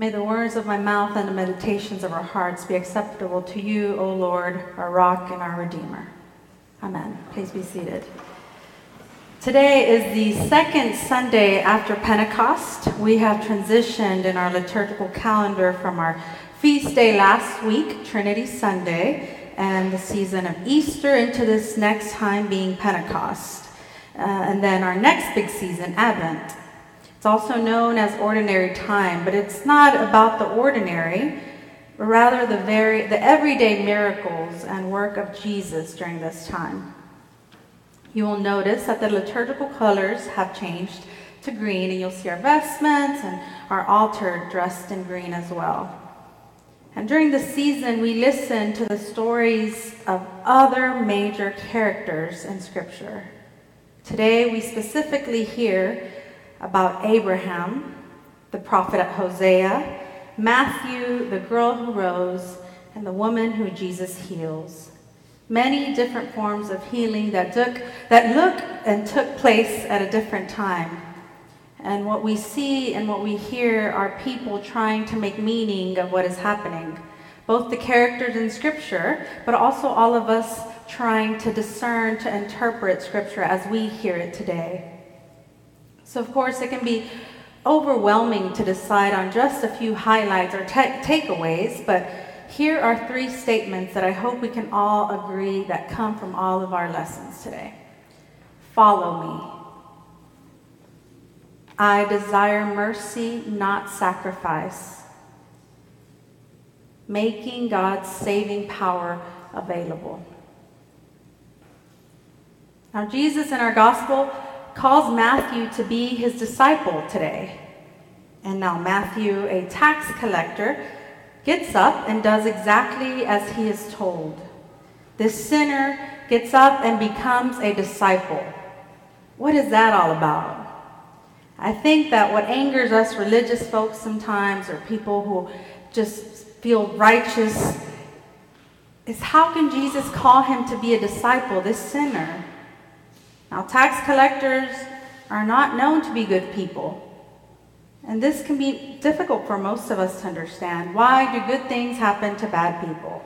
May the words of my mouth and the meditations of our hearts be acceptable to you, O Lord, our rock and our redeemer. Amen. Please be seated. Today is the second Sunday after Pentecost. We have transitioned in our liturgical calendar from our feast day last week, Trinity Sunday, and the season of Easter into this next time being Pentecost. Uh, and then our next big season, Advent. It's also known as ordinary time, but it's not about the ordinary, but rather the very the everyday miracles and work of Jesus during this time. You will notice that the liturgical colors have changed to green, and you'll see our vestments and our altar dressed in green as well. And during the season, we listen to the stories of other major characters in Scripture. Today, we specifically hear about Abraham, the prophet Hosea, Matthew, the girl who rose, and the woman who Jesus heals. Many different forms of healing that took that look and took place at a different time. And what we see and what we hear are people trying to make meaning of what is happening. Both the characters in Scripture, but also all of us trying to discern, to interpret Scripture as we hear it today. So, of course, it can be overwhelming to decide on just a few highlights or ta- takeaways, but here are three statements that I hope we can all agree that come from all of our lessons today. Follow me. I desire mercy, not sacrifice. Making God's saving power available. Now, Jesus in our gospel calls Matthew to be his disciple today. And now Matthew, a tax collector, gets up and does exactly as he is told. This sinner gets up and becomes a disciple. What is that all about? I think that what angers us religious folks sometimes, or people who just feel righteous, is how can Jesus call him to be a disciple, this sinner? Now, tax collectors are not known to be good people. And this can be difficult for most of us to understand. Why do good things happen to bad people?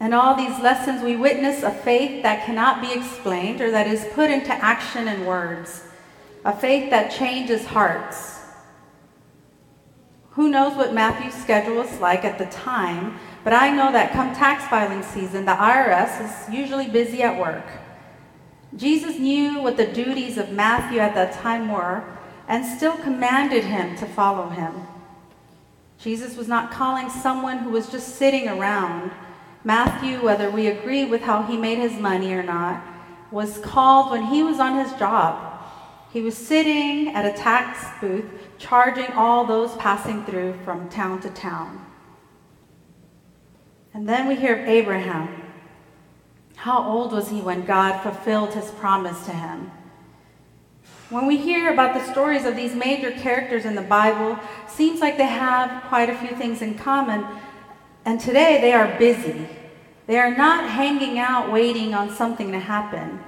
And all these lessons, we witness a faith that cannot be explained or that is put into action in words, a faith that changes hearts. Who knows what Matthew's schedule was like at the time, but I know that come tax filing season, the IRS is usually busy at work. Jesus knew what the duties of Matthew at that time were and still commanded him to follow him. Jesus was not calling someone who was just sitting around. Matthew, whether we agree with how he made his money or not, was called when he was on his job. He was sitting at a tax booth charging all those passing through from town to town. And then we hear of Abraham. How old was he when God fulfilled his promise to him? When we hear about the stories of these major characters in the Bible, seems like they have quite a few things in common. And today they are busy. They are not hanging out waiting on something to happen.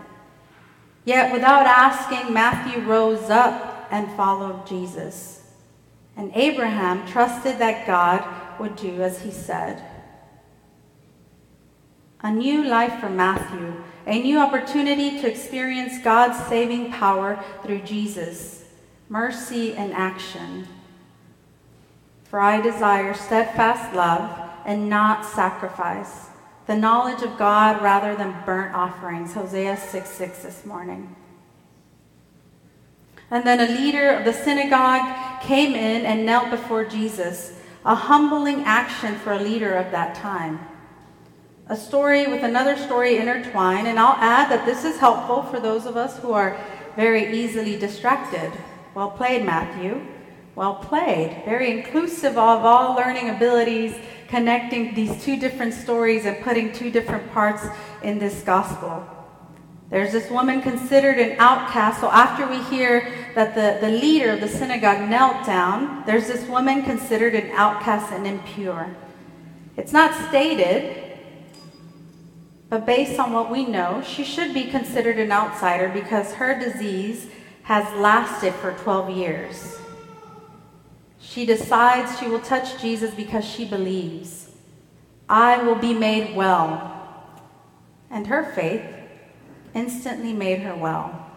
Yet without asking, Matthew rose up and followed Jesus. And Abraham trusted that God would do as he said a new life for Matthew, a new opportunity to experience God's saving power through Jesus, mercy and action. For I desire steadfast love and not sacrifice, the knowledge of God rather than burnt offerings. Hosea 6 6 this morning. And then a leader of the synagogue came in and knelt before Jesus, a humbling action for a leader of that time a story with another story intertwined, and I'll add that this is helpful for those of us who are very easily distracted. Well played, Matthew. Well played. Very inclusive of all learning abilities, connecting these two different stories and putting two different parts in this gospel. There's this woman considered an outcast. So after we hear that the, the leader of the synagogue knelt down, there's this woman considered an outcast and impure. It's not stated, but based on what we know, she should be considered an outsider because her disease has lasted for 12 years. She decides she will touch Jesus because she believes. I will be made well. And her faith instantly made her well.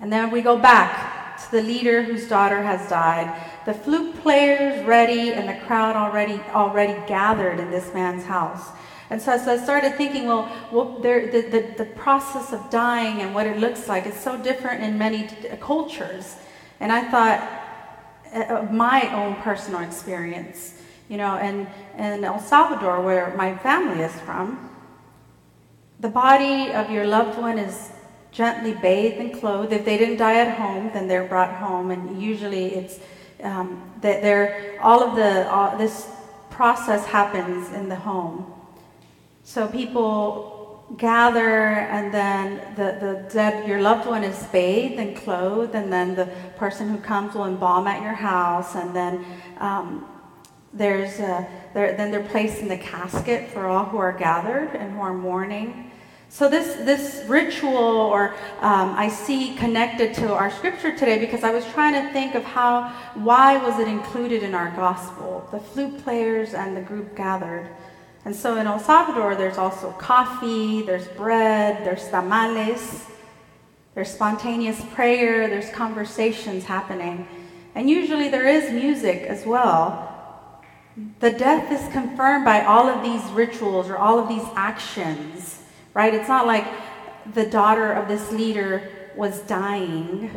And then we go back to the leader whose daughter has died. The flute players ready and the crowd already already gathered in this man's house. And so, so I started thinking, well, well there, the, the, the process of dying and what it looks like is so different in many t- cultures. And I thought uh, my own personal experience, you know, and in El Salvador, where my family is from, the body of your loved one is gently bathed and clothed. If they didn't die at home, then they're brought home, and usually it's um, that they're all of the all, this process happens in the home. So people gather, and then the, the dead, your loved one is bathed and clothed, and then the person who comes will embalm at your house, and then um, there's a, they're, then they're placed in the casket for all who are gathered and who are mourning. So this this ritual, or um, I see connected to our scripture today, because I was trying to think of how, why was it included in our gospel? The flute players and the group gathered. And so in El Salvador, there's also coffee, there's bread, there's tamales, there's spontaneous prayer, there's conversations happening. And usually there is music as well. The death is confirmed by all of these rituals or all of these actions, right? It's not like the daughter of this leader was dying.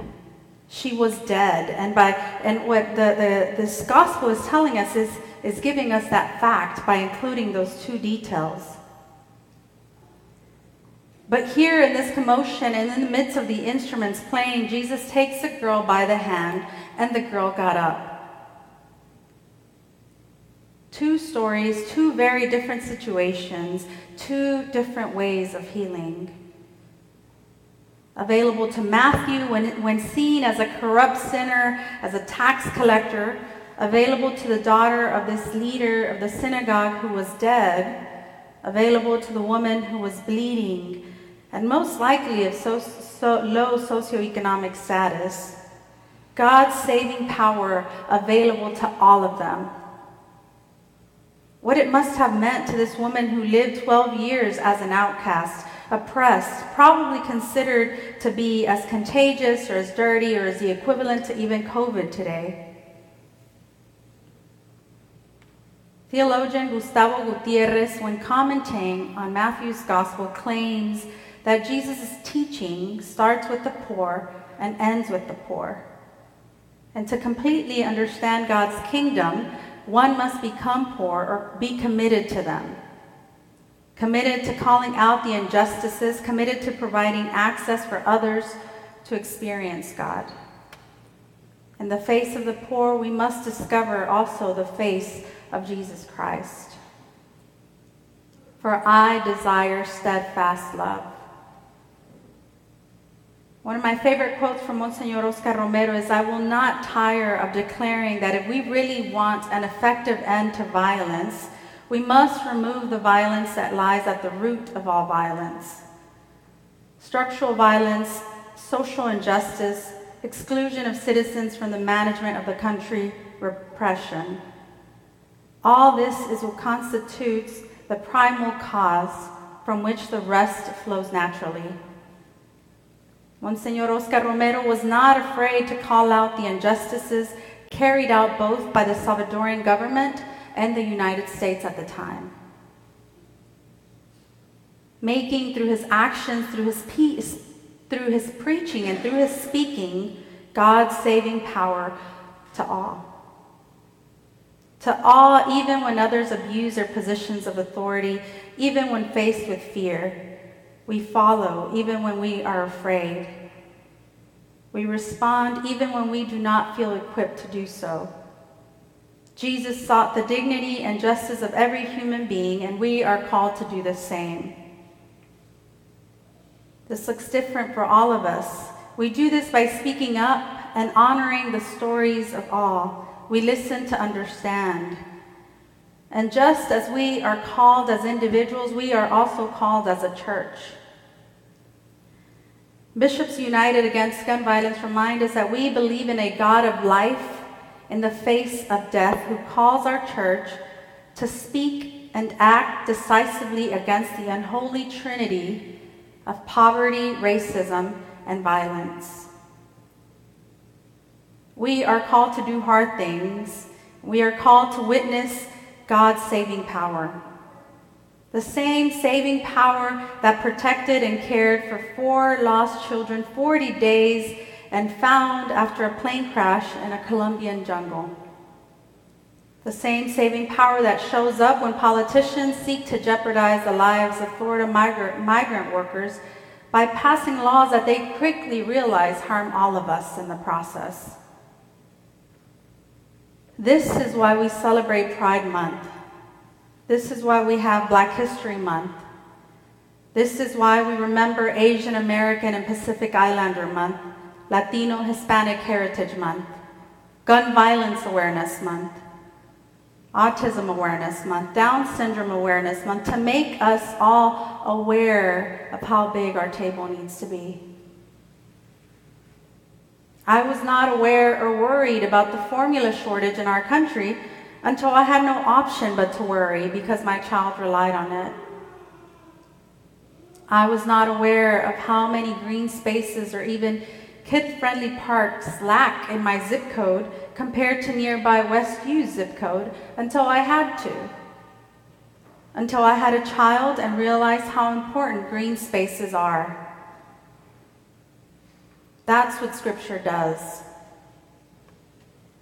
She was dead. And by and what the, the this gospel is telling us is is giving us that fact by including those two details. But here in this commotion and in the midst of the instruments playing, Jesus takes the girl by the hand, and the girl got up. Two stories, two very different situations, two different ways of healing. Available to Matthew when, when seen as a corrupt sinner, as a tax collector, available to the daughter of this leader of the synagogue who was dead, available to the woman who was bleeding, and most likely of so, so low socioeconomic status. God's saving power available to all of them. What it must have meant to this woman who lived 12 years as an outcast, oppressed, probably considered to be as contagious or as dirty or as the equivalent to even COVID today. Theologian Gustavo Gutierrez, when commenting on Matthew's gospel, claims that Jesus' teaching starts with the poor and ends with the poor. And to completely understand God's kingdom, one must become poor or be committed to them. Committed to calling out the injustices, committed to providing access for others to experience God. In the face of the poor, we must discover also the face of Jesus Christ. For I desire steadfast love. One of my favorite quotes from Monsignor Oscar Romero is I will not tire of declaring that if we really want an effective end to violence, we must remove the violence that lies at the root of all violence. Structural violence, social injustice, exclusion of citizens from the management of the country, repression. All this is what constitutes the primal cause from which the rest flows naturally. Monsignor Oscar Romero was not afraid to call out the injustices carried out both by the Salvadoran government and the United States at the time. Making through his actions, through his peace, through his preaching, and through his speaking, God's saving power to all to awe even when others abuse their positions of authority, even when faced with fear. We follow even when we are afraid. We respond even when we do not feel equipped to do so. Jesus sought the dignity and justice of every human being, and we are called to do the same. This looks different for all of us. We do this by speaking up and honoring the stories of all we listen to understand. And just as we are called as individuals, we are also called as a church. Bishops United Against Gun Violence remind us that we believe in a God of life, in the face of death who calls our church to speak and act decisively against the unholy trinity of poverty, racism, and violence. We are called to do hard things. We are called to witness God's saving power. The same saving power that protected and cared for four lost children 40 days and found after a plane crash in a Colombian jungle. The same saving power that shows up when politicians seek to jeopardize the lives of Florida migrant, migrant workers by passing laws that they quickly realize harm all of us in the process. This is why we celebrate Pride Month. This is why we have Black History Month. This is why we remember Asian American and Pacific Islander Month, Latino Hispanic Heritage Month, Gun Violence Awareness Month, Autism Awareness Month, Down Syndrome Awareness Month, to make us all aware of how big our table needs to be. I was not aware or worried about the formula shortage in our country until I had no option but to worry because my child relied on it. I was not aware of how many green spaces or even kid friendly parks lack in my zip code compared to nearby Westview zip code until I had to. Until I had a child and realized how important green spaces are. That's what Scripture does.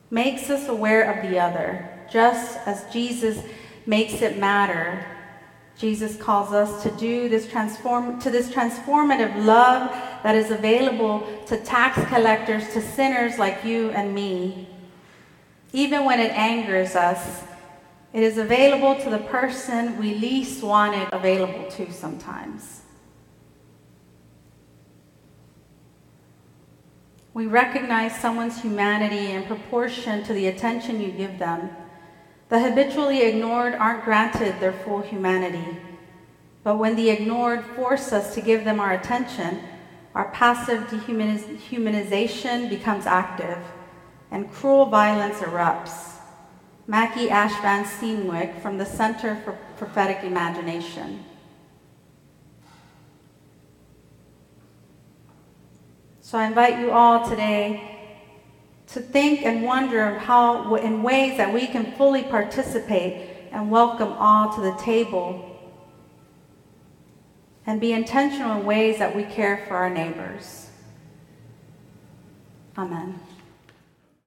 Makes us aware of the other, just as Jesus makes it matter. Jesus calls us to do this transform to this transformative love that is available to tax collectors, to sinners like you and me. Even when it angers us, it is available to the person we least want it available to sometimes. We recognize someone's humanity in proportion to the attention you give them. The habitually ignored aren't granted their full humanity. But when the ignored force us to give them our attention, our passive dehumanization becomes active, and cruel violence erupts. Mackie Ash Van Steenwyk from the Center for Prophetic Imagination. So I invite you all today to think and wonder how, in ways that we can fully participate and welcome all to the table and be intentional in ways that we care for our neighbors. Amen.